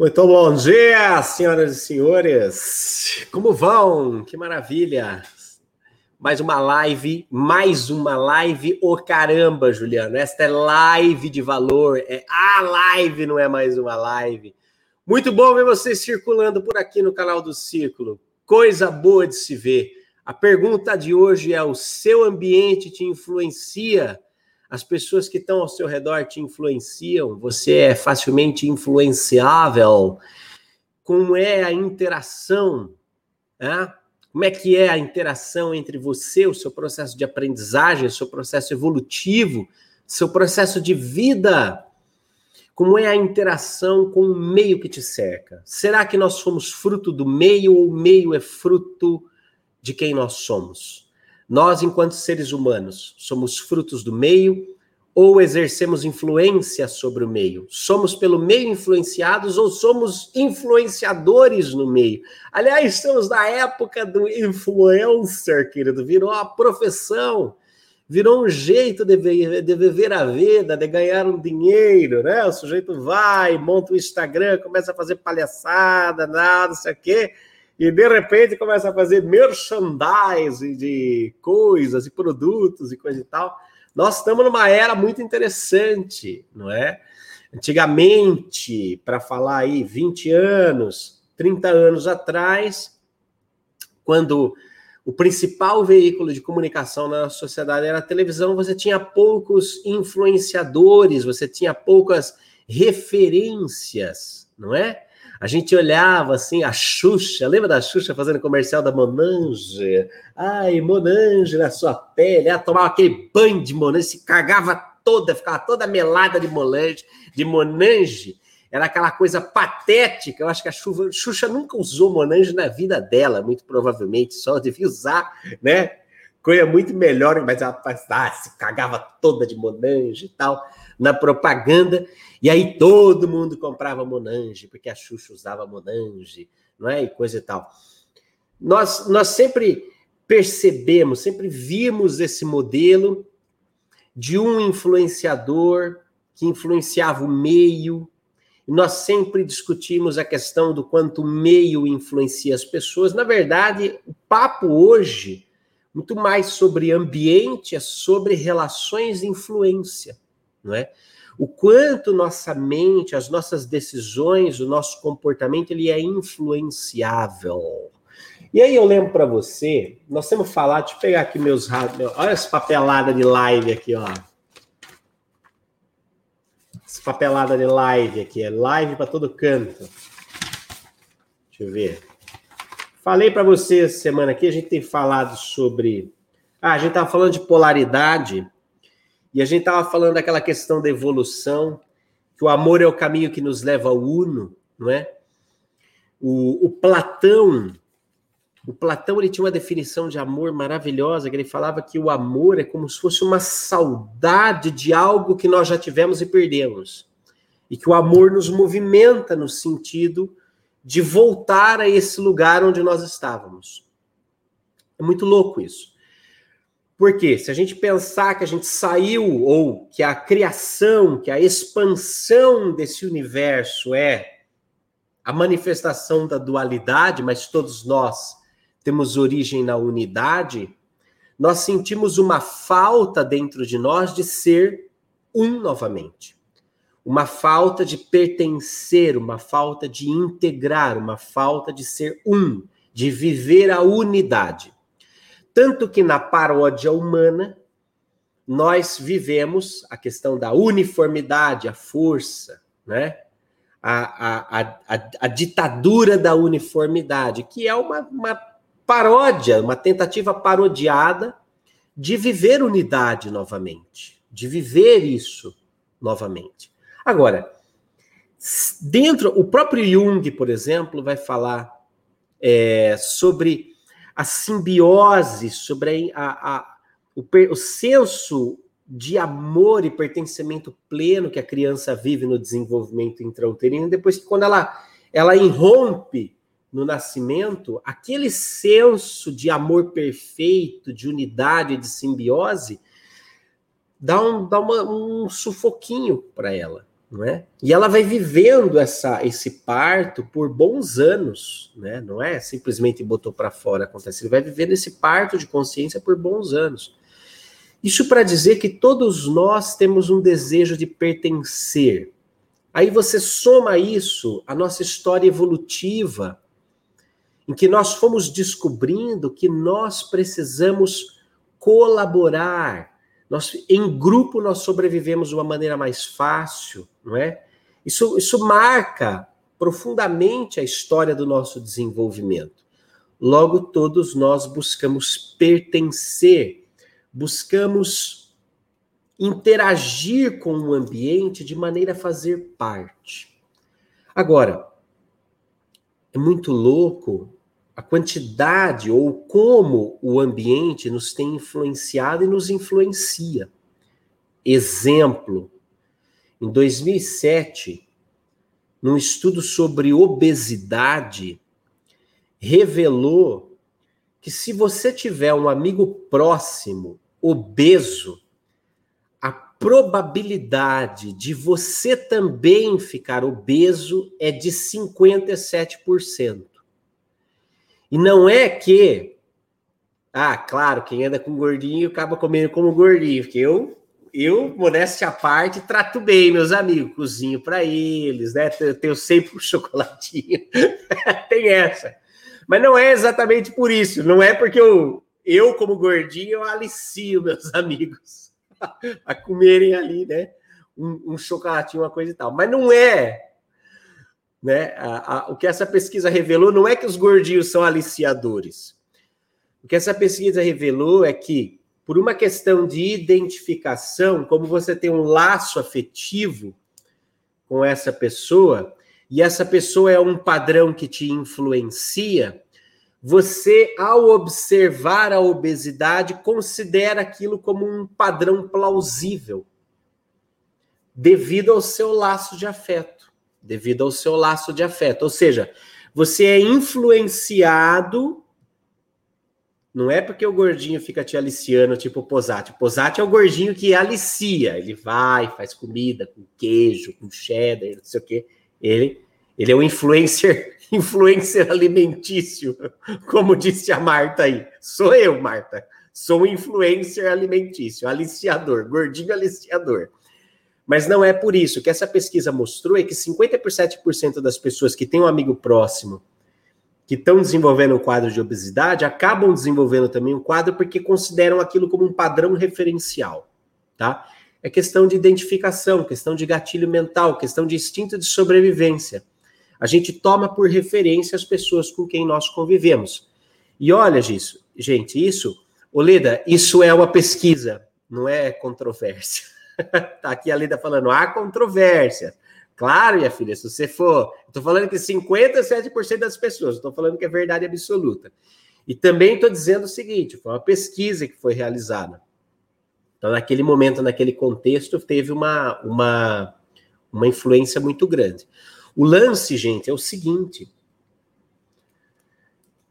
Muito bom dia, senhoras e senhores. Como vão? Que maravilha. Mais uma live, mais uma live. Ô oh, caramba, Juliano, esta é live de valor. É a live, não é mais uma live. Muito bom ver vocês circulando por aqui no canal do Círculo. Coisa boa de se ver. A pergunta de hoje é: o seu ambiente te influencia? As pessoas que estão ao seu redor te influenciam, você é facilmente influenciável. Como é a interação? Né? Como é que é a interação entre você, o seu processo de aprendizagem, o seu processo evolutivo, seu processo de vida? Como é a interação com o meio que te cerca? Será que nós somos fruto do meio ou o meio é fruto de quem nós somos? Nós, enquanto seres humanos, somos frutos do meio ou exercemos influência sobre o meio? Somos pelo meio influenciados ou somos influenciadores no meio? Aliás, estamos na época do influencer, querido, virou a profissão, virou um jeito de, de viver a vida, de ganhar um dinheiro, né? O sujeito vai, monta o Instagram, começa a fazer palhaçada, nada, não sei o quê e de repente começa a fazer merchandising de coisas e produtos e coisa e tal. Nós estamos numa era muito interessante, não é? Antigamente, para falar aí 20 anos, 30 anos atrás, quando o principal veículo de comunicação na sociedade era a televisão, você tinha poucos influenciadores, você tinha poucas referências, não é? A gente olhava assim, a Xuxa, lembra da Xuxa fazendo comercial da Monange? Ai, Monange na sua pele, ela tomava aquele banho de Monange, se cagava toda, ficava toda melada de Monange, de Monange. Era aquela coisa patética. Eu acho que a Xuxa nunca usou Monange na vida dela, muito provavelmente, só devia usar, né? Coisa muito melhor, mas ela ah, se cagava toda de Monange e tal na propaganda, e aí todo mundo comprava Monange, porque a Xuxa usava Monange, não é? E coisa e tal. Nós, nós sempre percebemos, sempre vimos esse modelo de um influenciador que influenciava o meio, nós sempre discutimos a questão do quanto o meio influencia as pessoas. Na verdade, o papo hoje, muito mais sobre ambiente, é sobre relações de influência não é? O quanto nossa mente, as nossas decisões, o nosso comportamento, ele é influenciável. E aí eu lembro para você, nós temos falado, deixa eu pegar aqui meus olha essa papelada de live aqui, ó. Essa papelada de live aqui, é live para todo canto. Deixa eu ver. Falei para você semana aqui, a gente tem falado sobre. Ah, a gente estava falando de polaridade e a gente estava falando daquela questão da evolução, que o amor é o caminho que nos leva ao uno, não é? O, o Platão, o Platão ele tinha uma definição de amor maravilhosa, que ele falava que o amor é como se fosse uma saudade de algo que nós já tivemos e perdemos. E que o amor nos movimenta no sentido de voltar a esse lugar onde nós estávamos. É muito louco isso. Porque se a gente pensar que a gente saiu, ou que a criação, que a expansão desse universo é a manifestação da dualidade, mas todos nós temos origem na unidade, nós sentimos uma falta dentro de nós de ser um novamente. Uma falta de pertencer, uma falta de integrar, uma falta de ser um, de viver a unidade. Tanto que na paródia humana, nós vivemos a questão da uniformidade, a força, né? A, a, a, a ditadura da uniformidade, que é uma, uma paródia, uma tentativa parodiada de viver unidade novamente, de viver isso novamente. Agora, dentro, o próprio Jung, por exemplo, vai falar é, sobre a simbiose, sobre a, a o, o senso de amor e pertencimento pleno que a criança vive no desenvolvimento intrauterino, depois que quando ela, ela irrompe no nascimento, aquele senso de amor perfeito, de unidade, de simbiose, dá um, dá uma, um sufoquinho para ela. Não é? E ela vai vivendo essa, esse parto por bons anos, né? Não é simplesmente botou para fora acontece, ele vai vivendo esse parto de consciência por bons anos. Isso para dizer que todos nós temos um desejo de pertencer. Aí você soma isso à nossa história evolutiva, em que nós fomos descobrindo que nós precisamos colaborar, nós, em grupo, nós sobrevivemos de uma maneira mais fácil, não é? Isso, isso marca profundamente a história do nosso desenvolvimento. Logo, todos nós buscamos pertencer, buscamos interagir com o ambiente de maneira a fazer parte. Agora, é muito louco a quantidade ou como o ambiente nos tem influenciado e nos influencia. Exemplo, em 2007, num estudo sobre obesidade, revelou que se você tiver um amigo próximo obeso, a probabilidade de você também ficar obeso é de 57%. E não é que, ah, claro, quem anda com gordinho acaba comendo como gordinho, porque eu, eu modéstia à parte, trato bem meus amigos, cozinho para eles, né? Eu tenho sempre um chocolatinho, tem essa. Mas não é exatamente por isso, não é porque eu, eu como gordinho, eu alicio meus amigos a comerem ali, né? Um, um chocolatinho, uma coisa e tal. Mas não é né? A, a, o que essa pesquisa revelou não é que os gordinhos são aliciadores. O que essa pesquisa revelou é que, por uma questão de identificação, como você tem um laço afetivo com essa pessoa, e essa pessoa é um padrão que te influencia, você, ao observar a obesidade, considera aquilo como um padrão plausível, devido ao seu laço de afeto devido ao seu laço de afeto. Ou seja, você é influenciado. Não é porque o gordinho fica te aliciando, tipo o Posati. Posati é o gordinho que alicia. Ele vai, faz comida com queijo, com cheddar, não sei o quê. Ele, ele é um influencer, influencer alimentício, como disse a Marta aí. Sou eu, Marta. Sou um influencer alimentício, aliciador, gordinho aliciador. Mas não é por isso. O que essa pesquisa mostrou é que 57% das pessoas que têm um amigo próximo que estão desenvolvendo um quadro de obesidade acabam desenvolvendo também um quadro porque consideram aquilo como um padrão referencial, tá? É questão de identificação, questão de gatilho mental, questão de instinto de sobrevivência. A gente toma por referência as pessoas com quem nós convivemos. E olha isso, gente, isso, Oleda, isso é uma pesquisa, não é controvérsia. tá aqui a Lida falando, há controvérsia. Claro, minha filha, se você for. Estou falando que 57% das pessoas, estou falando que é verdade absoluta. E também estou dizendo o seguinte: foi uma pesquisa que foi realizada. Então, naquele momento, naquele contexto, teve uma, uma, uma influência muito grande. O lance, gente, é o seguinte: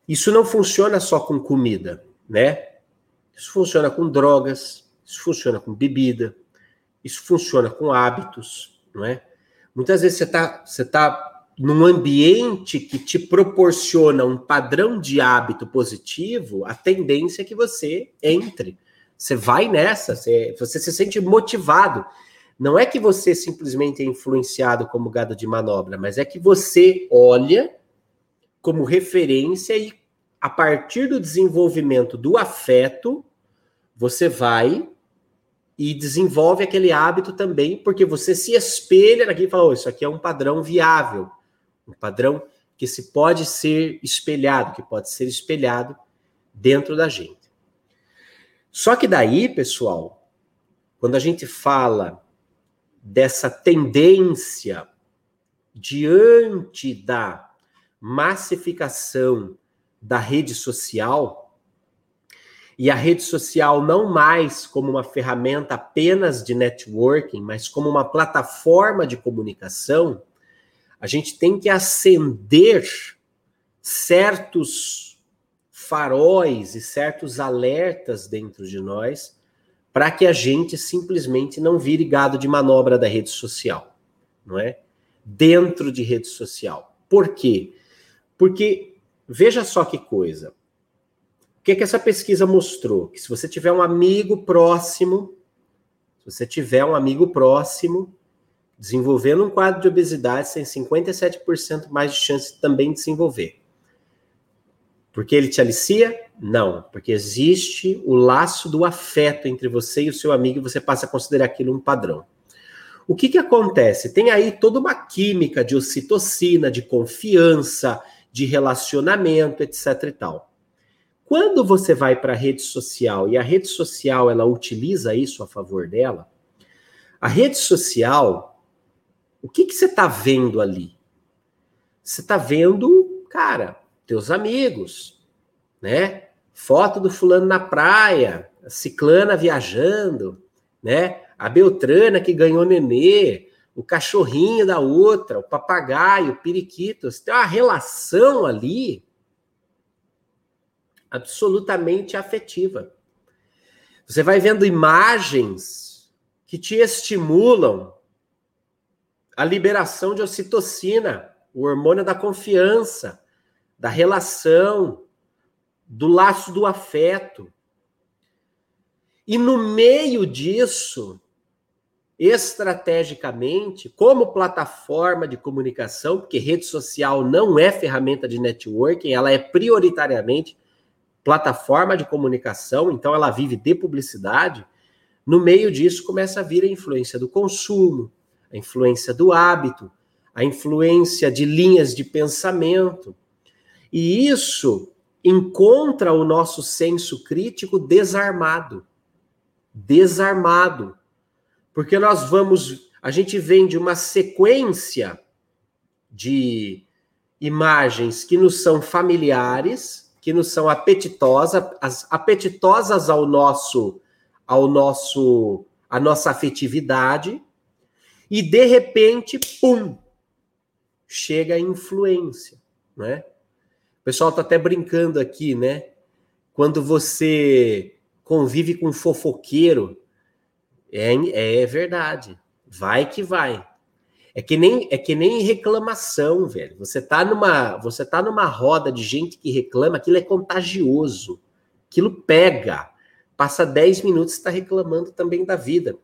isso não funciona só com comida, né? Isso funciona com drogas, isso funciona com bebida, isso funciona com hábitos, não é? Muitas vezes você está você tá num ambiente que te proporciona um padrão de hábito positivo, a tendência é que você entre. Você vai nessa, você, você se sente motivado. Não é que você simplesmente é influenciado como gado de manobra, mas é que você olha como referência e, a partir do desenvolvimento do afeto, você vai e desenvolve aquele hábito também, porque você se espelha naquilo e fala: oh, Isso aqui é um padrão viável, um padrão que se pode ser espelhado, que pode ser espelhado dentro da gente. Só que daí, pessoal, quando a gente fala dessa tendência diante da massificação da rede social, e a rede social não mais como uma ferramenta apenas de networking, mas como uma plataforma de comunicação, a gente tem que acender certos faróis e certos alertas dentro de nós para que a gente simplesmente não vire gado de manobra da rede social, não é? Dentro de rede social. Por quê? Porque veja só que coisa. Que, que essa pesquisa mostrou? Que se você tiver um amigo próximo, se você tiver um amigo próximo desenvolvendo um quadro de obesidade, tem 57% mais de chance também de desenvolver. Porque ele te alicia? Não, porque existe o laço do afeto entre você e o seu amigo e você passa a considerar aquilo um padrão. O que, que acontece? Tem aí toda uma química de ocitocina, de confiança, de relacionamento, etc e tal. Quando você vai para a rede social e a rede social ela utiliza isso a favor dela, a rede social, o que, que você está vendo ali? Você está vendo, cara, teus amigos, né? Foto do fulano na praia, a ciclana viajando, né? A Beltrana que ganhou nenê, o cachorrinho da outra, o papagaio, o periquito. Você tem uma relação ali absolutamente afetiva. Você vai vendo imagens que te estimulam a liberação de ocitocina, o hormônio da confiança, da relação, do laço do afeto. E no meio disso, estrategicamente, como plataforma de comunicação, porque rede social não é ferramenta de networking, ela é prioritariamente plataforma de comunicação, então ela vive de publicidade. No meio disso começa a vir a influência do consumo, a influência do hábito, a influência de linhas de pensamento. E isso encontra o nosso senso crítico desarmado. Desarmado. Porque nós vamos, a gente vem de uma sequência de imagens que nos são familiares, que nos são apetitosas, as, apetitosas ao nosso ao nosso a nossa afetividade, e de repente, pum, chega a influência, né? O pessoal tá até brincando aqui, né? Quando você convive com um fofoqueiro, é, é verdade. Vai que vai. É que nem é que nem reclamação, velho. Você tá numa você tá numa roda de gente que reclama, aquilo é contagioso. Aquilo pega. Passa 10 minutos está reclamando também da vida.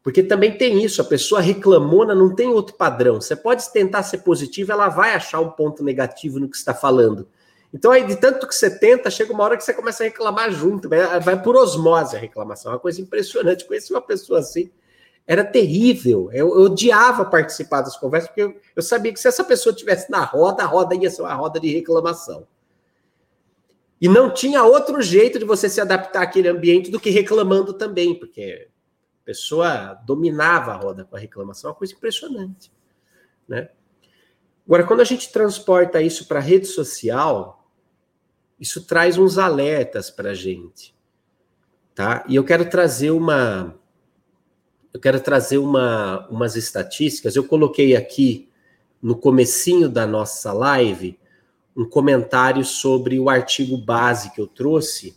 Porque também tem isso, a pessoa reclamona, não tem outro padrão. Você pode tentar ser positivo, ela vai achar um ponto negativo no que está falando. Então, aí, de tanto que você tenta, chega uma hora que você começa a reclamar junto, vai, vai por osmose a reclamação. É uma coisa impressionante. Conheci uma pessoa assim, era terrível. Eu, eu odiava participar das conversas, porque eu, eu, sabia que se essa pessoa estivesse na roda, a roda ia ser uma roda de reclamação. E não tinha outro jeito de você se adaptar àquele ambiente do que reclamando também, porque a pessoa dominava a roda com a reclamação, uma coisa impressionante. Né? Agora, quando a gente transporta isso para a rede social, isso traz uns alertas para a gente, tá? E eu quero trazer uma, eu quero trazer uma, umas estatísticas. Eu coloquei aqui no comecinho da nossa live um comentário sobre o artigo base que eu trouxe,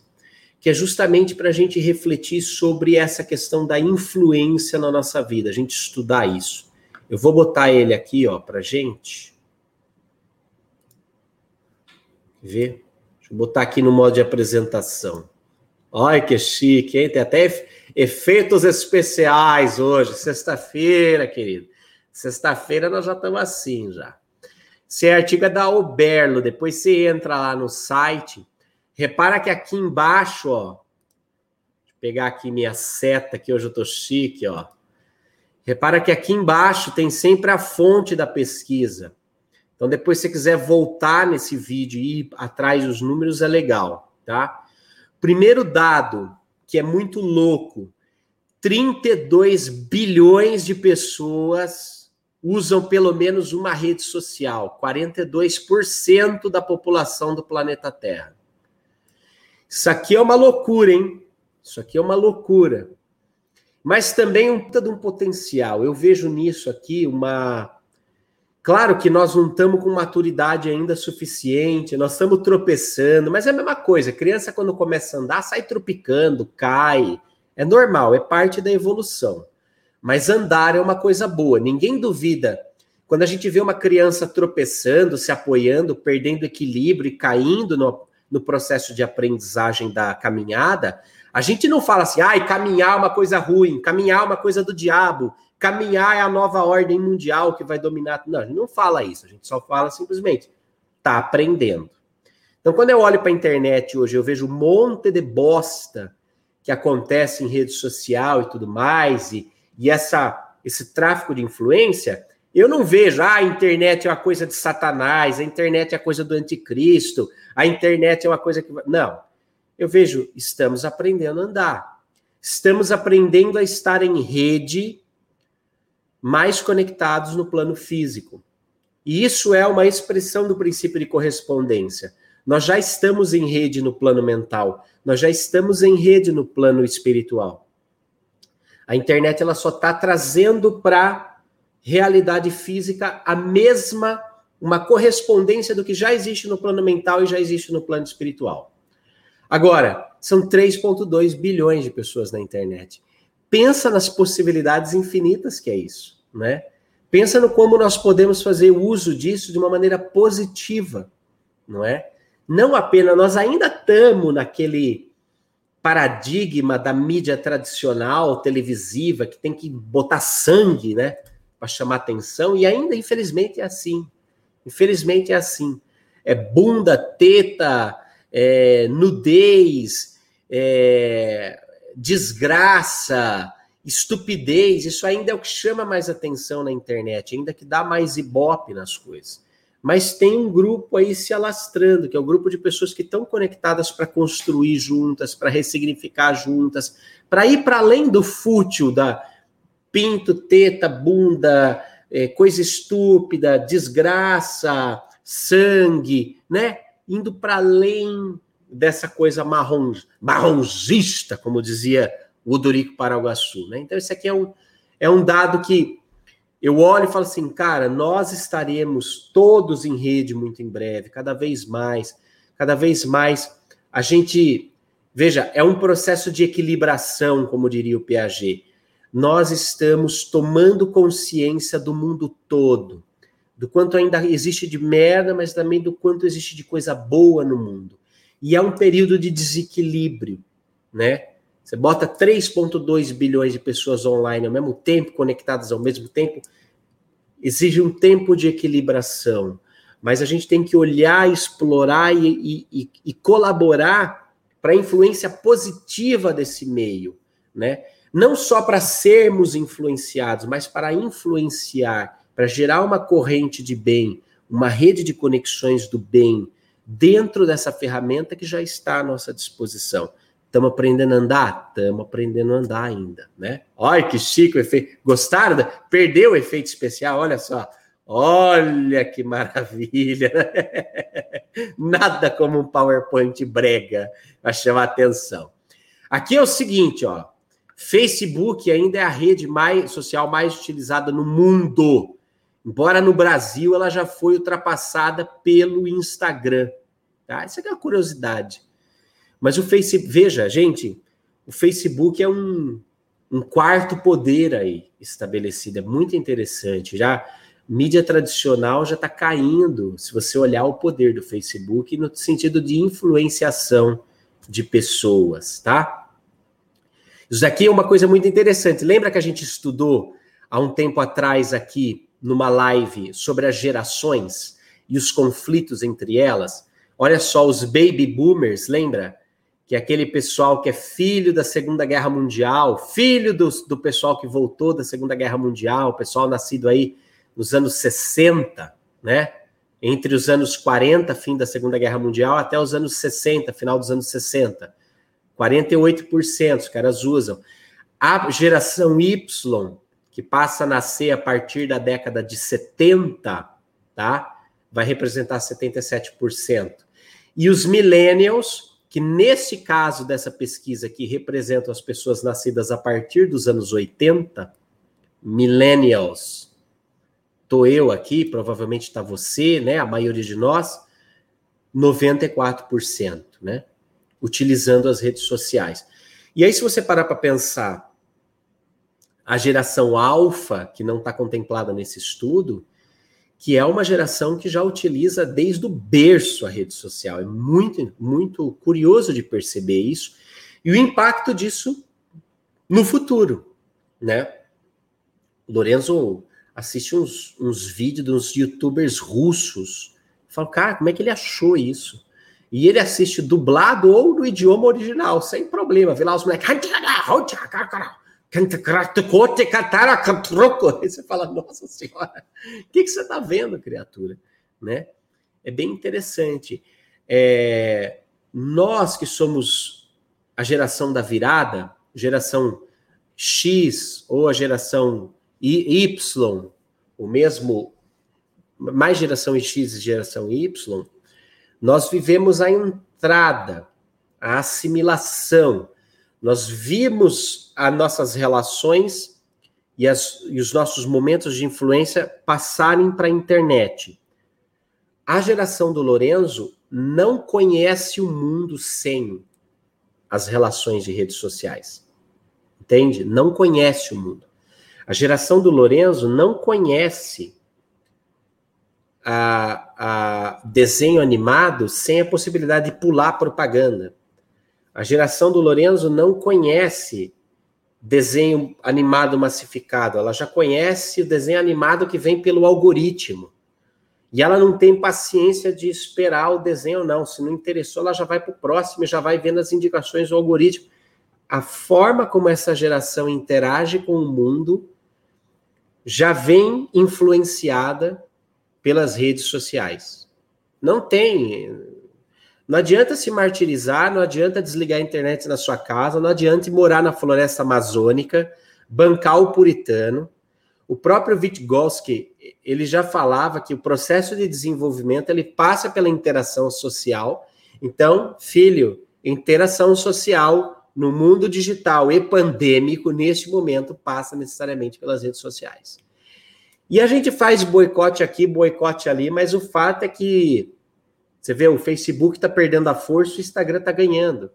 que é justamente para a gente refletir sobre essa questão da influência na nossa vida, a gente estudar isso. Eu vou botar ele aqui, ó, para gente. Ver. Deixa eu botar aqui no modo de apresentação. Olha que chique, hein? Tem até efeitos especiais hoje, sexta-feira, querido. Sexta-feira nós já estamos assim já. Esse é artigo é da Oberlo, depois você entra lá no site. Repara que aqui embaixo, ó, eu pegar aqui minha seta, que hoje eu tô chique, ó. Repara que aqui embaixo tem sempre a fonte da pesquisa. Então, depois, se você quiser voltar nesse vídeo e ir atrás dos números, é legal, tá? Primeiro dado, que é muito louco: 32 bilhões de pessoas usam pelo menos uma rede social, 42% da população do planeta Terra. Isso aqui é uma loucura, hein? Isso aqui é uma loucura. Mas também um, de um potencial. Eu vejo nisso aqui uma Claro que nós não estamos com maturidade ainda suficiente, nós estamos tropeçando, mas é a mesma coisa. criança, quando começa a andar, sai tropicando, cai. É normal, é parte da evolução. Mas andar é uma coisa boa. Ninguém duvida. Quando a gente vê uma criança tropeçando, se apoiando, perdendo equilíbrio e caindo no, no processo de aprendizagem da caminhada, a gente não fala assim, ai, caminhar é uma coisa ruim, caminhar é uma coisa do diabo, caminhar é a nova ordem mundial que vai dominar. Não, a gente não fala isso, a gente só fala simplesmente, tá aprendendo. Então, quando eu olho para a internet hoje, eu vejo um monte de bosta que acontece em rede social e tudo mais, e, e essa, esse tráfico de influência, eu não vejo, ah, a internet é uma coisa de Satanás, a internet é a coisa do anticristo, a internet é uma coisa que. Não. Eu vejo, estamos aprendendo a andar. Estamos aprendendo a estar em rede mais conectados no plano físico. E isso é uma expressão do princípio de correspondência. Nós já estamos em rede no plano mental, nós já estamos em rede no plano espiritual. A internet ela só está trazendo para realidade física a mesma, uma correspondência do que já existe no plano mental e já existe no plano espiritual. Agora, são 3,2 bilhões de pessoas na internet. Pensa nas possibilidades infinitas que é isso, né? Pensa no como nós podemos fazer uso disso de uma maneira positiva, não é? Não apenas, nós ainda estamos naquele paradigma da mídia tradicional, televisiva, que tem que botar sangue, né? Para chamar atenção, e ainda, infelizmente, é assim. Infelizmente é assim. É bunda, teta, é, nudez, é, desgraça, estupidez. Isso ainda é o que chama mais atenção na internet, ainda que dá mais ibope nas coisas mas tem um grupo aí se alastrando, que é o grupo de pessoas que estão conectadas para construir juntas, para ressignificar juntas, para ir para além do fútil da pinto, teta, bunda, é, coisa estúpida, desgraça, sangue, né? Indo para além dessa coisa marrom, marronzista, como dizia o Dorico Paraguaçu, né? Então, esse aqui é um, é um dado que eu olho e falo assim, cara, nós estaremos todos em rede muito em breve, cada vez mais, cada vez mais. A gente, veja, é um processo de equilibração, como diria o Piaget. Nós estamos tomando consciência do mundo todo, do quanto ainda existe de merda, mas também do quanto existe de coisa boa no mundo. E é um período de desequilíbrio, né? Você bota 3,2 bilhões de pessoas online ao mesmo tempo, conectadas ao mesmo tempo, exige um tempo de equilibração. Mas a gente tem que olhar, explorar e, e, e colaborar para a influência positiva desse meio, né? Não só para sermos influenciados, mas para influenciar, para gerar uma corrente de bem, uma rede de conexões do bem dentro dessa ferramenta que já está à nossa disposição. Estamos aprendendo a andar? Estamos aprendendo a andar ainda, né? Olha que chique o efeito. Gostaram? Perdeu o efeito especial? Olha só. Olha que maravilha! Nada como um PowerPoint brega para chamar atenção. Aqui é o seguinte, ó. Facebook ainda é a rede mais social mais utilizada no mundo. Embora no Brasil ela já foi ultrapassada pelo Instagram. Tá? Isso aqui é uma curiosidade. Mas o Facebook, veja, gente, o Facebook é um, um quarto poder aí estabelecido, é muito interessante. Já mídia tradicional já está caindo, se você olhar o poder do Facebook no sentido de influenciação de pessoas, tá? Isso daqui é uma coisa muito interessante. Lembra que a gente estudou há um tempo atrás aqui numa live sobre as gerações e os conflitos entre elas? Olha só, os baby boomers, lembra? Que é aquele pessoal que é filho da Segunda Guerra Mundial, filho do, do pessoal que voltou da Segunda Guerra Mundial, pessoal nascido aí nos anos 60, né? Entre os anos 40, fim da Segunda Guerra Mundial, até os anos 60, final dos anos 60. 48% os caras usam. A geração Y, que passa a nascer a partir da década de 70, tá? Vai representar 77%. E os millennials, que nesse caso dessa pesquisa que representam as pessoas nascidas a partir dos anos 80, millennials, tô eu aqui, provavelmente está você, né, a maioria de nós, 94%, né, utilizando as redes sociais. E aí se você parar para pensar, a geração alfa, que não está contemplada nesse estudo, que é uma geração que já utiliza desde o berço a rede social. É muito, muito curioso de perceber isso e o impacto disso no futuro, né? Lorenzo assiste uns, uns vídeos dos youtubers russos. Fala, cara, como é que ele achou isso? E ele assiste dublado ou no idioma original, sem problema. Vê lá os moleques. Você fala, nossa senhora, o que, que você está vendo, criatura? Né? É bem interessante. É, nós que somos a geração da virada, geração X ou a geração Y, o mesmo, mais geração X e geração Y, nós vivemos a entrada, a assimilação, nós vimos as nossas relações e, as, e os nossos momentos de influência passarem para a internet. A geração do Lorenzo não conhece o mundo sem as relações de redes sociais. Entende? Não conhece o mundo. A geração do Lorenzo não conhece a, a desenho animado sem a possibilidade de pular propaganda. A geração do Lorenzo não conhece desenho animado massificado, ela já conhece o desenho animado que vem pelo algoritmo. E ela não tem paciência de esperar o desenho, não. Se não interessou, ela já vai para o próximo e já vai vendo as indicações do algoritmo. A forma como essa geração interage com o mundo já vem influenciada pelas redes sociais. Não tem não adianta se martirizar, não adianta desligar a internet na sua casa, não adianta morar na floresta amazônica, bancar o puritano. O próprio Vygotsky, ele já falava que o processo de desenvolvimento ele passa pela interação social. Então, filho, interação social no mundo digital e pandêmico neste momento passa necessariamente pelas redes sociais. E a gente faz boicote aqui, boicote ali, mas o fato é que você vê, o Facebook está perdendo a força, o Instagram está ganhando.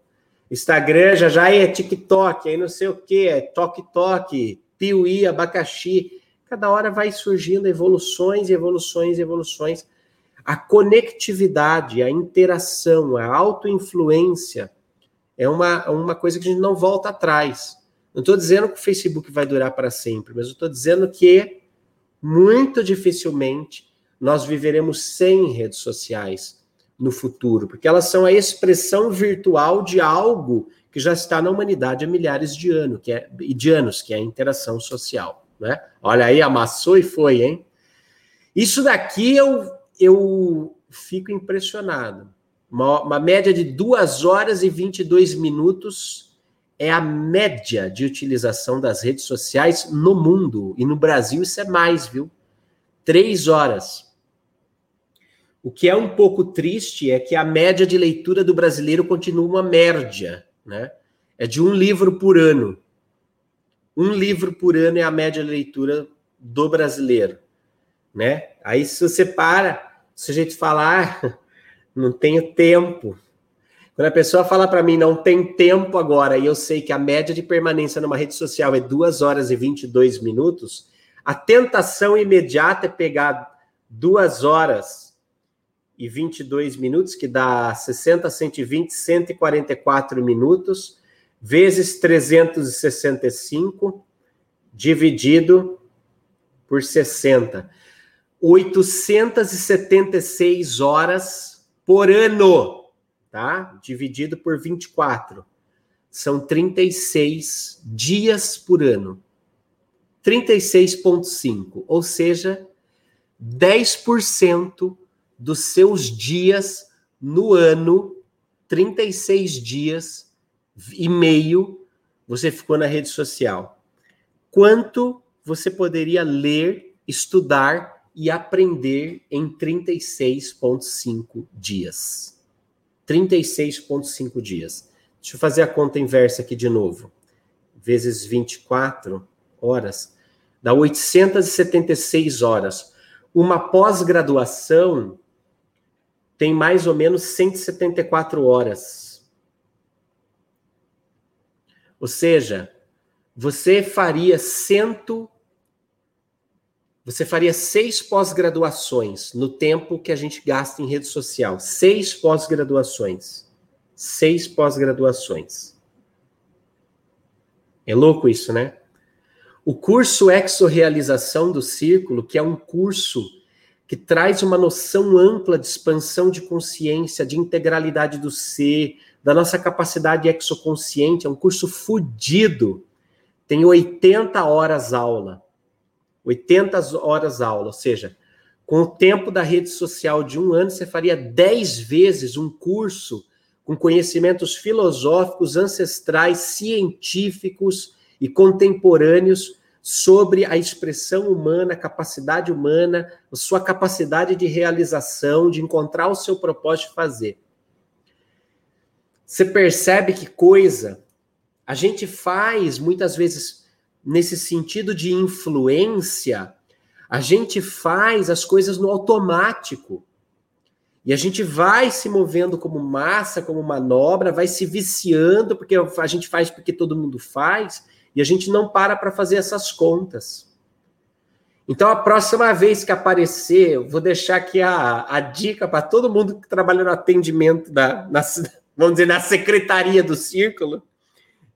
Instagram já já é TikTok, aí não sei o que, é Tok Tok, Piuí, abacaxi. Cada hora vai surgindo evoluções, evoluções, evoluções. A conectividade, a interação, a autoinfluência é uma, uma coisa que a gente não volta atrás. Não estou dizendo que o Facebook vai durar para sempre, mas eu estou dizendo que muito dificilmente nós viveremos sem redes sociais no futuro, porque elas são a expressão virtual de algo que já está na humanidade há milhares de anos, que é de anos, que é a interação social, né? Olha aí, amassou e foi, hein? Isso daqui eu, eu fico impressionado. Uma, uma média de 2 horas e 22 minutos é a média de utilização das redes sociais no mundo. E no Brasil isso é mais, viu? Três horas. O que é um pouco triste é que a média de leitura do brasileiro continua uma média, né? É de um livro por ano. Um livro por ano é a média de leitura do brasileiro, né? Aí se você para, se a gente falar, ah, não tenho tempo. Quando a pessoa fala para mim, não tem tempo agora, e eu sei que a média de permanência numa rede social é 2 horas e 22 minutos, a tentação imediata é pegar duas horas e 22 minutos, que dá 60, 120, 144 minutos, vezes 365, dividido por 60. 876 horas por ano, tá? Dividido por 24. São 36 dias por ano. 36,5, ou seja, 10% dos seus dias no ano, 36 dias e meio, você ficou na rede social. Quanto você poderia ler, estudar e aprender em 36,5 dias? 36,5 dias. Deixa eu fazer a conta inversa aqui de novo. Vezes 24 horas, dá 876 horas. Uma pós-graduação tem mais ou menos 174 horas. Ou seja, você faria cento. Você faria seis pós-graduações no tempo que a gente gasta em rede social. Seis pós-graduações. Seis pós-graduações. É louco isso, né? O curso Exorrealização do Círculo, que é um curso que traz uma noção ampla de expansão de consciência, de integralidade do ser, da nossa capacidade exoconsciente, é um curso fudido tem 80 horas aula. 80 horas aula, ou seja, com o tempo da rede social de um ano, você faria 10 vezes um curso com conhecimentos filosóficos, ancestrais, científicos e contemporâneos sobre a expressão humana, a capacidade humana, a sua capacidade de realização, de encontrar o seu propósito de fazer. Você percebe que coisa a gente faz muitas vezes nesse sentido de influência, a gente faz as coisas no automático. E a gente vai se movendo como massa, como manobra, vai se viciando, porque a gente faz porque todo mundo faz, e a gente não para para fazer essas contas. Então, a próxima vez que aparecer, eu vou deixar aqui a, a dica para todo mundo que trabalha no atendimento, da, na, vamos dizer, na secretaria do círculo.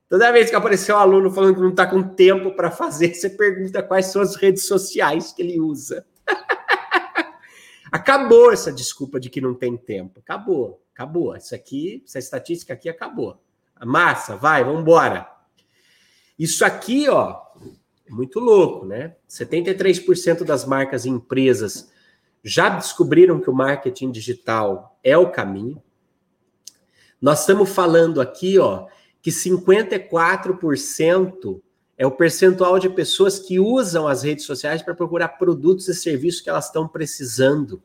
Toda vez que aparecer um aluno falando que não está com tempo para fazer, você pergunta quais são as redes sociais que ele usa. acabou essa desculpa de que não tem tempo. Acabou, acabou. Isso aqui, essa estatística aqui acabou. Massa, vai, vamos embora. Isso aqui, ó, é muito louco, né? 73% das marcas e empresas já descobriram que o marketing digital é o caminho. Nós estamos falando aqui, ó, que 54% é o percentual de pessoas que usam as redes sociais para procurar produtos e serviços que elas estão precisando.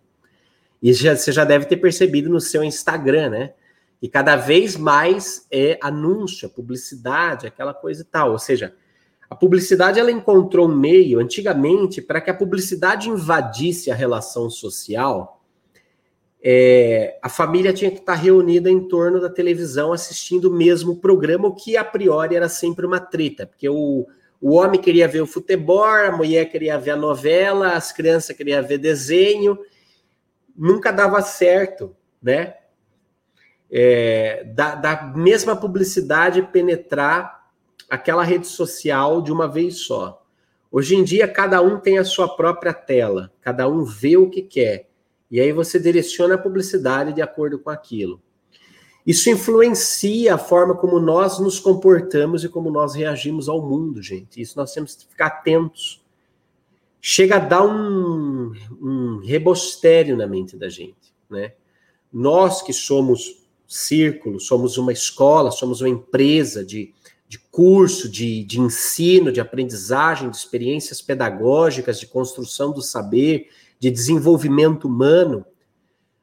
E já, você já deve ter percebido no seu Instagram, né? E cada vez mais é anúncio, publicidade, aquela coisa e tal. Ou seja, a publicidade ela encontrou um meio, antigamente, para que a publicidade invadisse a relação social é, a família tinha que estar reunida em torno da televisão assistindo o mesmo programa, o que a priori era sempre uma treta, porque o, o homem queria ver o futebol, a mulher queria ver a novela, as crianças queriam ver desenho, nunca dava certo, né? É, da, da mesma publicidade penetrar aquela rede social de uma vez só. Hoje em dia, cada um tem a sua própria tela, cada um vê o que quer. E aí você direciona a publicidade de acordo com aquilo. Isso influencia a forma como nós nos comportamos e como nós reagimos ao mundo, gente. Isso nós temos que ficar atentos. Chega a dar um, um rebostério na mente da gente, né? Nós que somos círculo, somos uma escola, somos uma empresa de, de curso, de, de ensino, de aprendizagem, de experiências pedagógicas, de construção do saber, de desenvolvimento humano,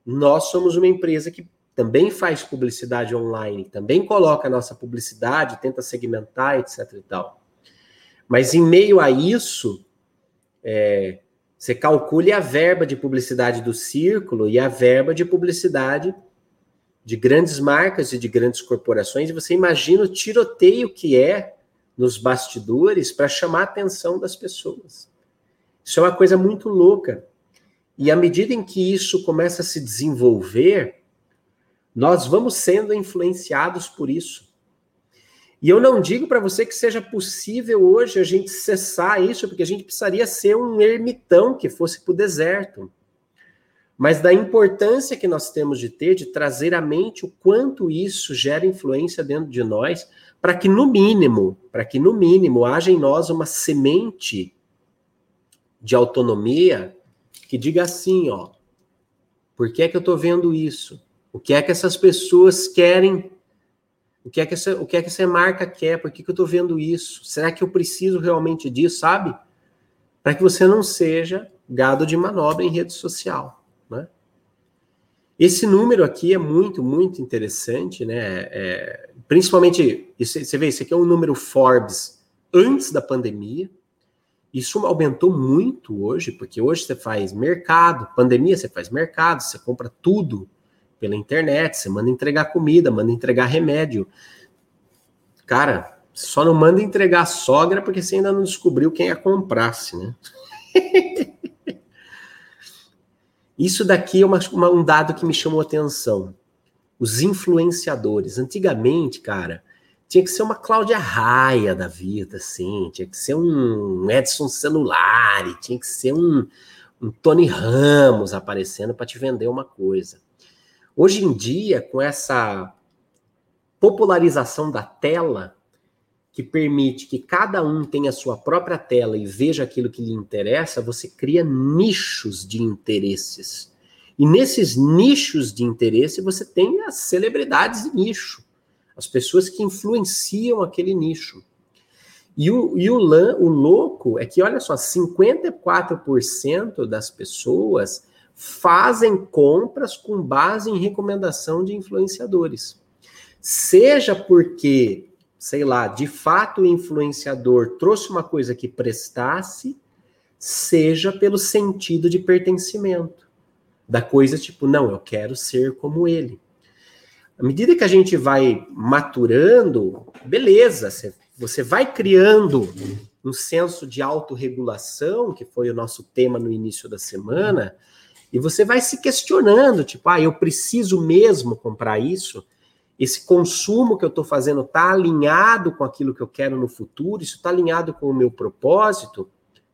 nós somos uma empresa que também faz publicidade online, também coloca a nossa publicidade, tenta segmentar, etc. e tal. Mas em meio a isso, é, você calcule a verba de publicidade do círculo e a verba de publicidade de grandes marcas e de grandes corporações, e você imagina o tiroteio que é nos bastidores para chamar a atenção das pessoas. Isso é uma coisa muito louca. E à medida em que isso começa a se desenvolver, nós vamos sendo influenciados por isso. E eu não digo para você que seja possível hoje a gente cessar isso, porque a gente precisaria ser um ermitão que fosse para o deserto. Mas da importância que nós temos de ter, de trazer à mente o quanto isso gera influência dentro de nós, para que no mínimo, para que no mínimo haja em nós uma semente de autonomia que diga assim, ó, por que é que eu estou vendo isso? O que é que essas pessoas querem? O que é que essa, o que é que essa marca quer? Por que, que eu estou vendo isso? Será que eu preciso realmente disso, sabe? Para que você não seja gado de manobra em rede social? Esse número aqui é muito, muito interessante, né? É, principalmente, você vê, esse aqui é um número Forbes antes da pandemia, isso aumentou muito hoje, porque hoje você faz mercado, pandemia, você faz mercado, você compra tudo pela internet, você manda entregar comida, manda entregar remédio. Cara, Só não manda entregar a sogra porque você ainda não descobriu quem a comprasse, né? Isso daqui é uma, uma, um dado que me chamou atenção. Os influenciadores. Antigamente, cara, tinha que ser uma Cláudia Raia da vida, assim, tinha que ser um Edson Celulari, tinha que ser um, um Tony Ramos aparecendo para te vender uma coisa. Hoje em dia, com essa popularização da tela, que permite que cada um tenha a sua própria tela e veja aquilo que lhe interessa, você cria nichos de interesses. E nesses nichos de interesse, você tem as celebridades de nicho, as pessoas que influenciam aquele nicho. E o, e o, o louco é que, olha só, 54% das pessoas fazem compras com base em recomendação de influenciadores. Seja porque sei lá, de fato o influenciador trouxe uma coisa que prestasse, seja pelo sentido de pertencimento. Da coisa tipo, não, eu quero ser como ele. À medida que a gente vai maturando, beleza, você vai criando um senso de autorregulação, que foi o nosso tema no início da semana, e você vai se questionando, tipo, ah, eu preciso mesmo comprar isso? Esse consumo que eu estou fazendo está alinhado com aquilo que eu quero no futuro, isso está alinhado com o meu propósito,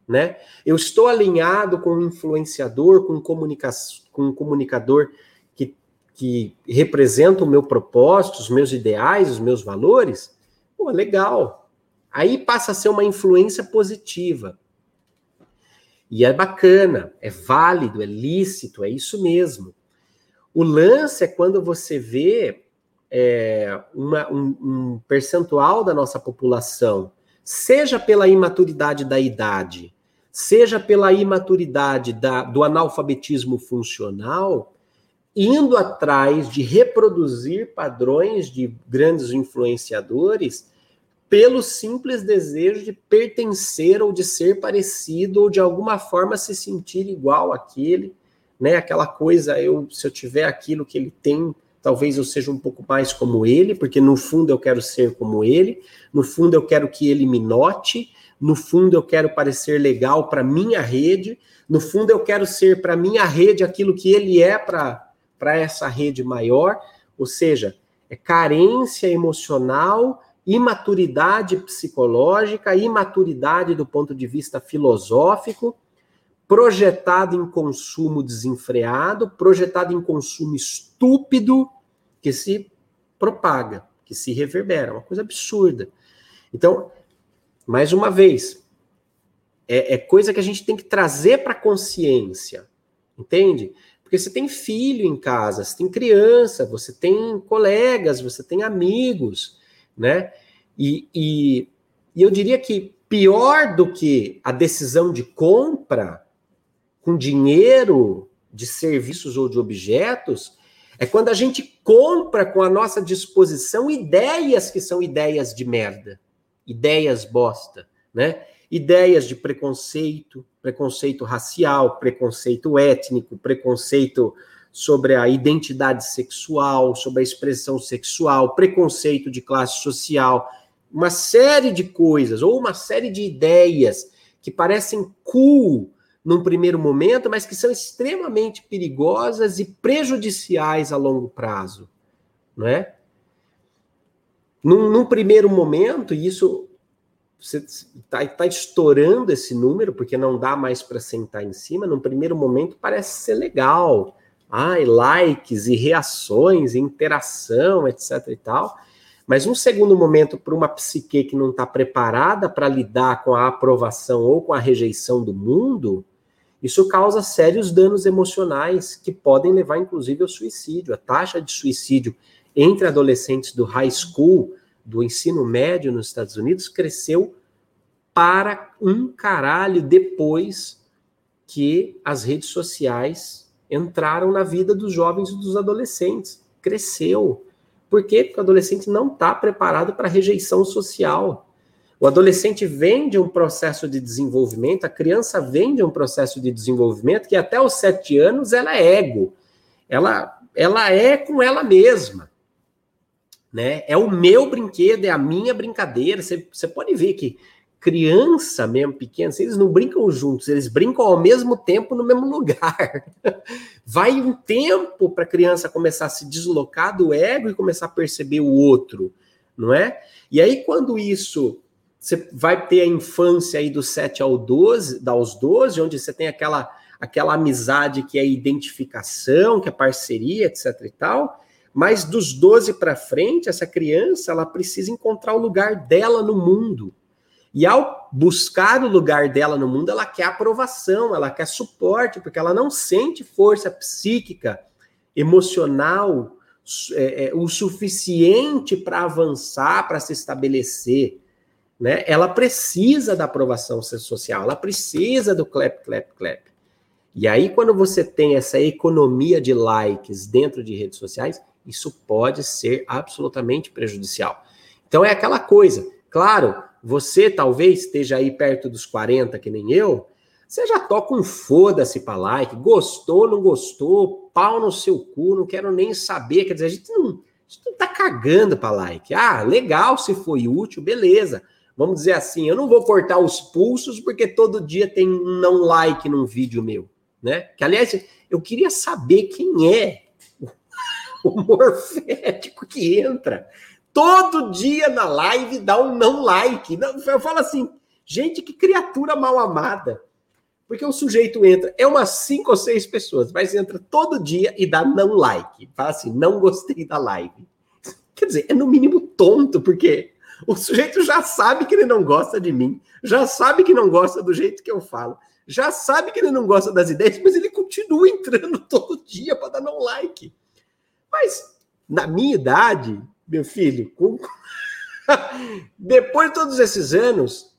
né? Eu estou alinhado com um influenciador, com um, comunica com um comunicador que, que representa o meu propósito, os meus ideais, os meus valores. Pô, legal. Aí passa a ser uma influência positiva. E é bacana, é válido, é lícito, é isso mesmo. O lance é quando você vê é, uma, um, um percentual da nossa população, seja pela imaturidade da idade, seja pela imaturidade da, do analfabetismo funcional, indo atrás de reproduzir padrões de grandes influenciadores pelo simples desejo de pertencer ou de ser parecido ou de alguma forma se sentir igual àquele, né? Aquela coisa, eu se eu tiver aquilo que ele tem, talvez eu seja um pouco mais como ele, porque no fundo eu quero ser como ele, no fundo eu quero que ele me note, no fundo eu quero parecer legal para minha rede, no fundo eu quero ser para minha rede aquilo que ele é para essa rede maior, ou seja, é carência emocional, imaturidade psicológica, imaturidade do ponto de vista filosófico, projetado em consumo desenfreado, projetado em consumo estúpido, que se propaga, que se reverbera, uma coisa absurda. Então, mais uma vez, é, é coisa que a gente tem que trazer para a consciência, entende? Porque você tem filho em casa, você tem criança, você tem colegas, você tem amigos, né? E, e, e eu diria que pior do que a decisão de compra com dinheiro de serviços ou de objetos é quando a gente compra com a nossa disposição ideias que são ideias de merda, ideias bosta, né? Ideias de preconceito, preconceito racial, preconceito étnico, preconceito sobre a identidade sexual, sobre a expressão sexual, preconceito de classe social, uma série de coisas, ou uma série de ideias que parecem cool num primeiro momento, mas que são extremamente perigosas e prejudiciais a longo prazo, não é? Num, num primeiro momento, e isso está tá estourando esse número, porque não dá mais para sentar em cima, num primeiro momento parece ser legal. Ai, likes e reações, e interação, etc e tal. Mas um segundo momento para uma psique que não está preparada para lidar com a aprovação ou com a rejeição do mundo, isso causa sérios danos emocionais que podem levar, inclusive, ao suicídio. A taxa de suicídio entre adolescentes do high school, do ensino médio nos Estados Unidos, cresceu para um caralho depois que as redes sociais entraram na vida dos jovens e dos adolescentes. Cresceu. Por quê? Porque o adolescente não está preparado para rejeição social. O adolescente vem de um processo de desenvolvimento, a criança vem de um processo de desenvolvimento que até os sete anos ela é ego, ela, ela é com ela mesma. né? É o meu brinquedo, é a minha brincadeira. Você, você pode ver que criança mesmo pequena, eles não brincam juntos, eles brincam ao mesmo tempo no mesmo lugar. Vai um tempo para a criança começar a se deslocar do ego e começar a perceber o outro, não é? E aí, quando isso você vai ter a infância aí dos 7 ao 12, aos 12, onde você tem aquela, aquela amizade que é identificação, que é parceria, etc e tal. Mas dos 12 para frente, essa criança, ela precisa encontrar o lugar dela no mundo. E ao buscar o lugar dela no mundo, ela quer aprovação, ela quer suporte, porque ela não sente força psíquica, emocional, é, é, o suficiente para avançar, para se estabelecer né? Ela precisa da aprovação social, ela precisa do clap, clap, clap. E aí, quando você tem essa economia de likes dentro de redes sociais, isso pode ser absolutamente prejudicial. Então, é aquela coisa. Claro, você talvez esteja aí perto dos 40, que nem eu, você já toca um foda-se para like, gostou, não gostou, pau no seu cu, não quero nem saber. Quer dizer, a gente não, a gente não tá cagando para like. Ah, legal, se foi útil, beleza vamos dizer assim, eu não vou cortar os pulsos porque todo dia tem um não like num vídeo meu, né? Que aliás, eu queria saber quem é o morfético que entra todo dia na live dá um não like. Eu falo assim, gente, que criatura mal amada. Porque o sujeito entra, é umas cinco ou seis pessoas, mas entra todo dia e dá não like. Fala assim, não gostei da live. Quer dizer, é no mínimo tonto, porque o sujeito já sabe que ele não gosta de mim, já sabe que não gosta do jeito que eu falo, já sabe que ele não gosta das ideias, mas ele continua entrando todo dia para dar não like. Mas na minha idade, meu filho, com... depois de todos esses anos,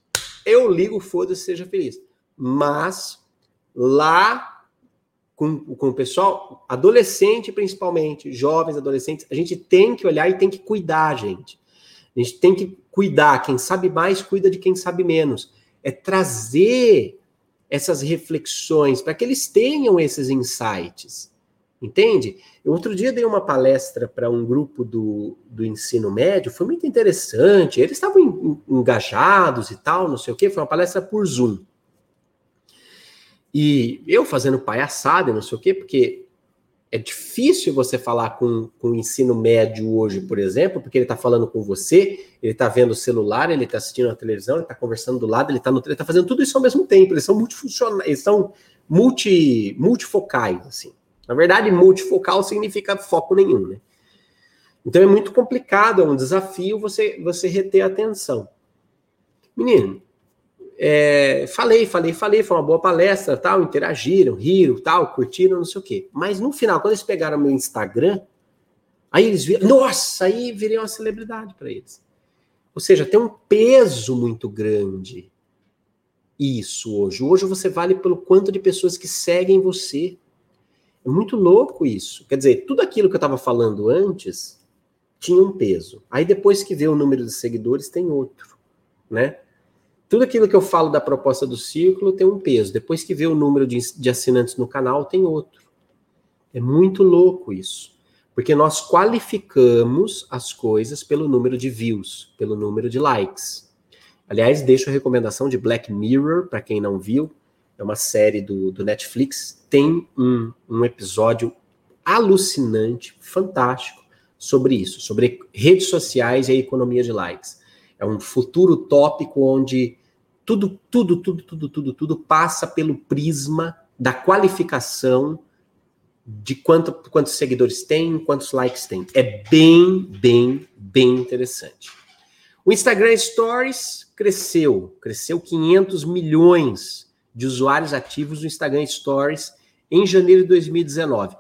eu ligo, foda-se, seja feliz. Mas lá com, com o pessoal, adolescente principalmente, jovens, adolescentes, a gente tem que olhar e tem que cuidar, gente. A gente tem que cuidar. Quem sabe mais, cuida de quem sabe menos. É trazer essas reflexões para que eles tenham esses insights. Entende? Eu outro dia dei uma palestra para um grupo do, do ensino médio, foi muito interessante. Eles estavam engajados e tal, não sei o quê. Foi uma palestra por Zoom. E eu fazendo palhaçada, não sei o quê, porque é difícil você falar com, com o ensino médio hoje, por exemplo, porque ele está falando com você, ele está vendo o celular, ele está assistindo a televisão, ele está conversando do lado, ele está está fazendo tudo isso ao mesmo tempo. Eles são multifuncionais, eles são multi, multifocais, assim. Na verdade, multifocal significa foco nenhum, né? Então é muito complicado, é um desafio você, você reter a atenção. Menino, é, falei, falei, falei, foi uma boa palestra, tal, interagiram, riram, tal, curtiram, não sei o quê. Mas no final, quando eles pegaram meu Instagram, aí eles viram, nossa, aí virei uma celebridade para eles. Ou seja, tem um peso muito grande isso hoje. Hoje você vale pelo quanto de pessoas que seguem você. É muito louco isso. Quer dizer, tudo aquilo que eu estava falando antes tinha um peso. Aí depois que vê o número de seguidores, tem outro, né? Tudo aquilo que eu falo da proposta do círculo tem um peso. Depois que vê o número de, de assinantes no canal, tem outro. É muito louco isso. Porque nós qualificamos as coisas pelo número de views, pelo número de likes. Aliás, deixo a recomendação de Black Mirror, para quem não viu. É uma série do, do Netflix. Tem um, um episódio alucinante, fantástico, sobre isso, sobre redes sociais e a economia de likes. É um futuro tópico onde tudo, tudo, tudo, tudo, tudo, tudo passa pelo prisma da qualificação de quanto, quantos seguidores tem, quantos likes tem. É bem, bem, bem interessante. O Instagram Stories cresceu, cresceu 500 milhões de usuários ativos no Instagram Stories em janeiro de 2019.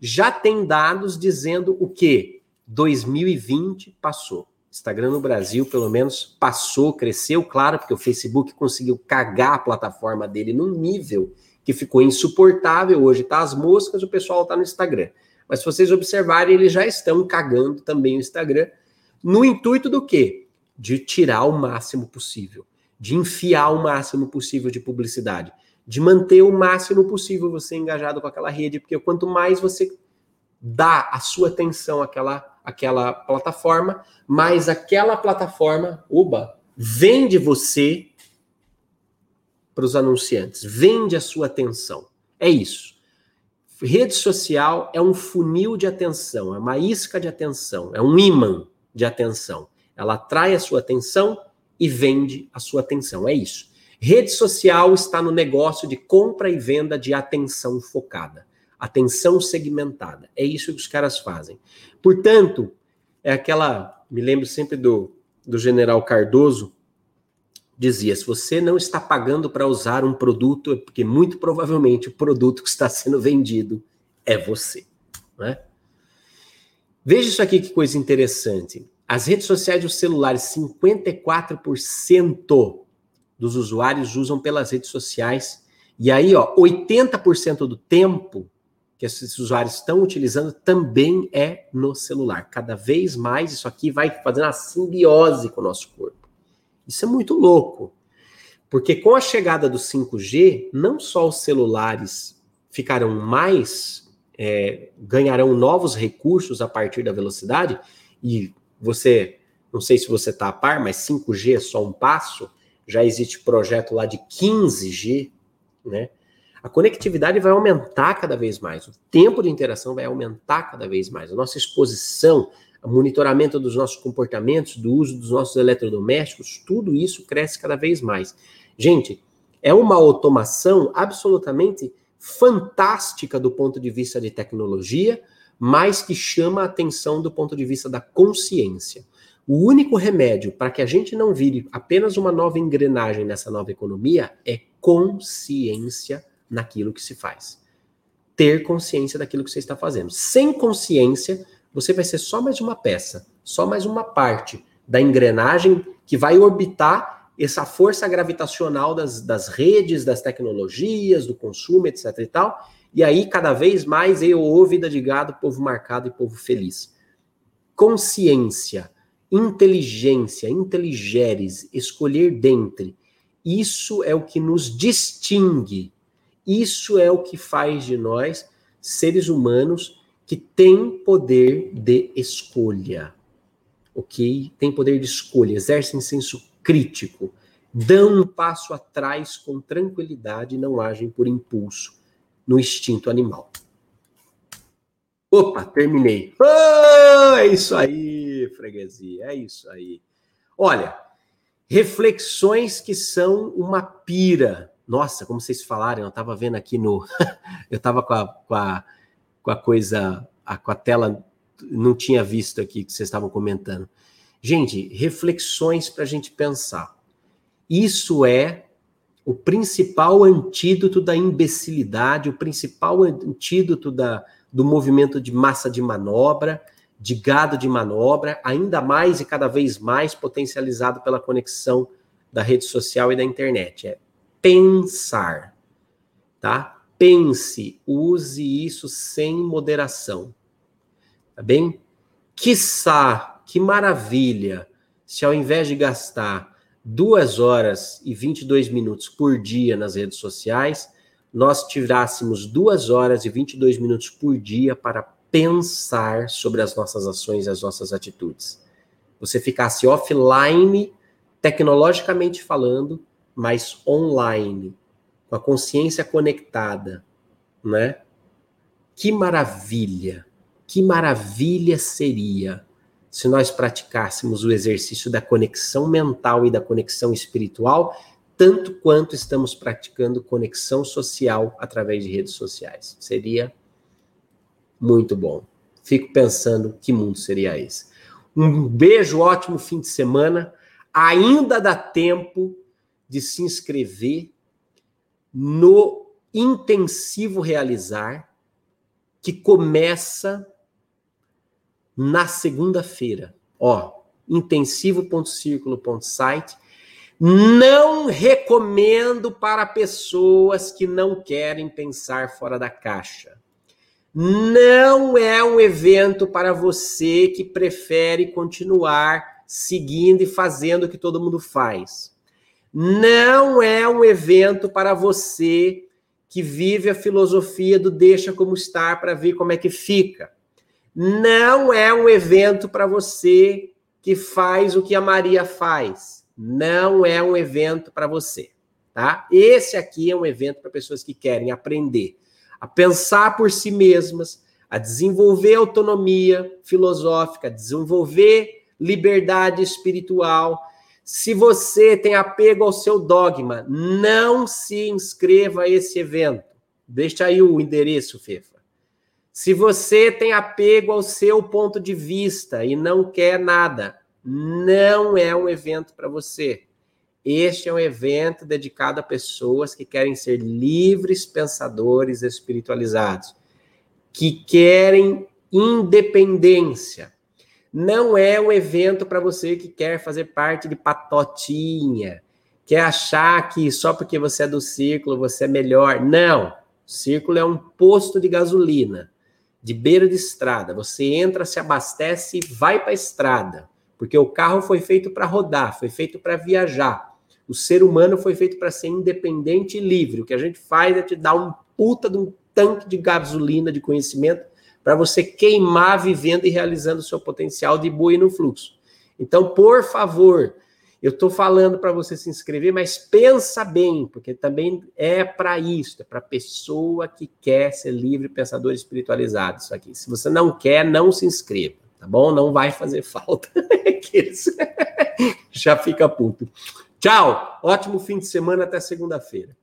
Já tem dados dizendo o que 2020 passou. Instagram no Brasil, pelo menos, passou, cresceu, claro, porque o Facebook conseguiu cagar a plataforma dele num nível que ficou insuportável. Hoje tá as moscas, o pessoal tá no Instagram. Mas se vocês observarem, eles já estão cagando também o Instagram, no intuito do quê? De tirar o máximo possível, de enfiar o máximo possível de publicidade, de manter o máximo possível você engajado com aquela rede, porque quanto mais você dá a sua atenção àquela aquela plataforma, mas aquela plataforma, uba, vende você para os anunciantes, vende a sua atenção. É isso. Rede social é um funil de atenção, é uma isca de atenção, é um imã de atenção. Ela atrai a sua atenção e vende a sua atenção. É isso. Rede social está no negócio de compra e venda de atenção focada, atenção segmentada. É isso que os caras fazem. Portanto, é aquela. Me lembro sempre do, do general Cardoso, dizia: se você não está pagando para usar um produto, é porque muito provavelmente o produto que está sendo vendido é você. Né? Veja isso aqui que coisa interessante. As redes sociais e os celulares, 54% dos usuários usam pelas redes sociais. E aí, ó, 80% do tempo que esses usuários estão utilizando também é no celular. Cada vez mais isso aqui vai fazendo uma simbiose com o nosso corpo. Isso é muito louco. Porque com a chegada do 5G, não só os celulares ficarão mais, é, ganharão novos recursos a partir da velocidade, e você, não sei se você está a par, mas 5G é só um passo, já existe projeto lá de 15G, né? A conectividade vai aumentar cada vez mais, o tempo de interação vai aumentar cada vez mais, a nossa exposição, o monitoramento dos nossos comportamentos, do uso dos nossos eletrodomésticos, tudo isso cresce cada vez mais. Gente, é uma automação absolutamente fantástica do ponto de vista de tecnologia, mas que chama a atenção do ponto de vista da consciência. O único remédio para que a gente não vire apenas uma nova engrenagem nessa nova economia é consciência naquilo que se faz. Ter consciência daquilo que você está fazendo. Sem consciência, você vai ser só mais uma peça, só mais uma parte da engrenagem que vai orbitar essa força gravitacional das, das redes, das tecnologias, do consumo, etc e tal. E aí, cada vez mais, eu ou vida de gado, povo marcado e povo feliz. Consciência, inteligência, inteligeres, escolher dentre. Isso é o que nos distingue isso é o que faz de nós seres humanos que têm poder de escolha. Ok? Tem poder de escolha, exercem senso crítico, dão um passo atrás com tranquilidade e não agem por impulso no instinto animal. Opa, terminei. Oh, é isso aí, freguesia, é isso aí. Olha, reflexões que são uma pira nossa, como vocês falaram, eu estava vendo aqui no. eu estava com a, com, a, com a coisa, a, com a tela, não tinha visto aqui que vocês estavam comentando. Gente, reflexões para a gente pensar. Isso é o principal antídoto da imbecilidade, o principal antídoto da, do movimento de massa de manobra, de gado de manobra, ainda mais e cada vez mais potencializado pela conexão da rede social e da internet. É pensar, tá? Pense, use isso sem moderação, tá bem? Quiçá, que maravilha, se ao invés de gastar duas horas e 22 minutos por dia nas redes sociais, nós tirássemos duas horas e 22 minutos por dia para pensar sobre as nossas ações e as nossas atitudes. Você ficasse offline, tecnologicamente falando, mas online, com a consciência conectada, né? Que maravilha! Que maravilha seria se nós praticássemos o exercício da conexão mental e da conexão espiritual, tanto quanto estamos praticando conexão social através de redes sociais. Seria muito bom. Fico pensando que mundo seria esse. Um beijo, ótimo fim de semana. Ainda dá tempo de se inscrever no intensivo realizar que começa na segunda-feira. Ó, intensivo.círculo.site. Não recomendo para pessoas que não querem pensar fora da caixa. Não é um evento para você que prefere continuar seguindo e fazendo o que todo mundo faz. Não é um evento para você que vive a filosofia do deixa como estar para ver como é que fica. Não é um evento para você que faz o que a Maria faz. Não é um evento para você, tá? Esse aqui é um evento para pessoas que querem aprender a pensar por si mesmas, a desenvolver autonomia filosófica, desenvolver liberdade espiritual. Se você tem apego ao seu dogma, não se inscreva a esse evento. Deixa aí o endereço, Fefa. Se você tem apego ao seu ponto de vista e não quer nada, não é um evento para você. Este é um evento dedicado a pessoas que querem ser livres pensadores espiritualizados, que querem independência. Não é um evento para você que quer fazer parte de patotinha, quer achar que só porque você é do círculo você é melhor. Não. O círculo é um posto de gasolina de beira de estrada. Você entra, se abastece e vai para a estrada, porque o carro foi feito para rodar, foi feito para viajar. O ser humano foi feito para ser independente e livre. O que a gente faz é te dar um puta de um tanque de gasolina de conhecimento para você queimar vivendo e realizando o seu potencial de boi no fluxo. Então, por favor, eu estou falando para você se inscrever, mas pensa bem, porque também é para isso, é para pessoa que quer ser livre, pensador espiritualizado. Isso aqui. Se você não quer, não se inscreva, tá bom? Não vai fazer falta. Já fica puto. Tchau. Ótimo fim de semana até segunda-feira.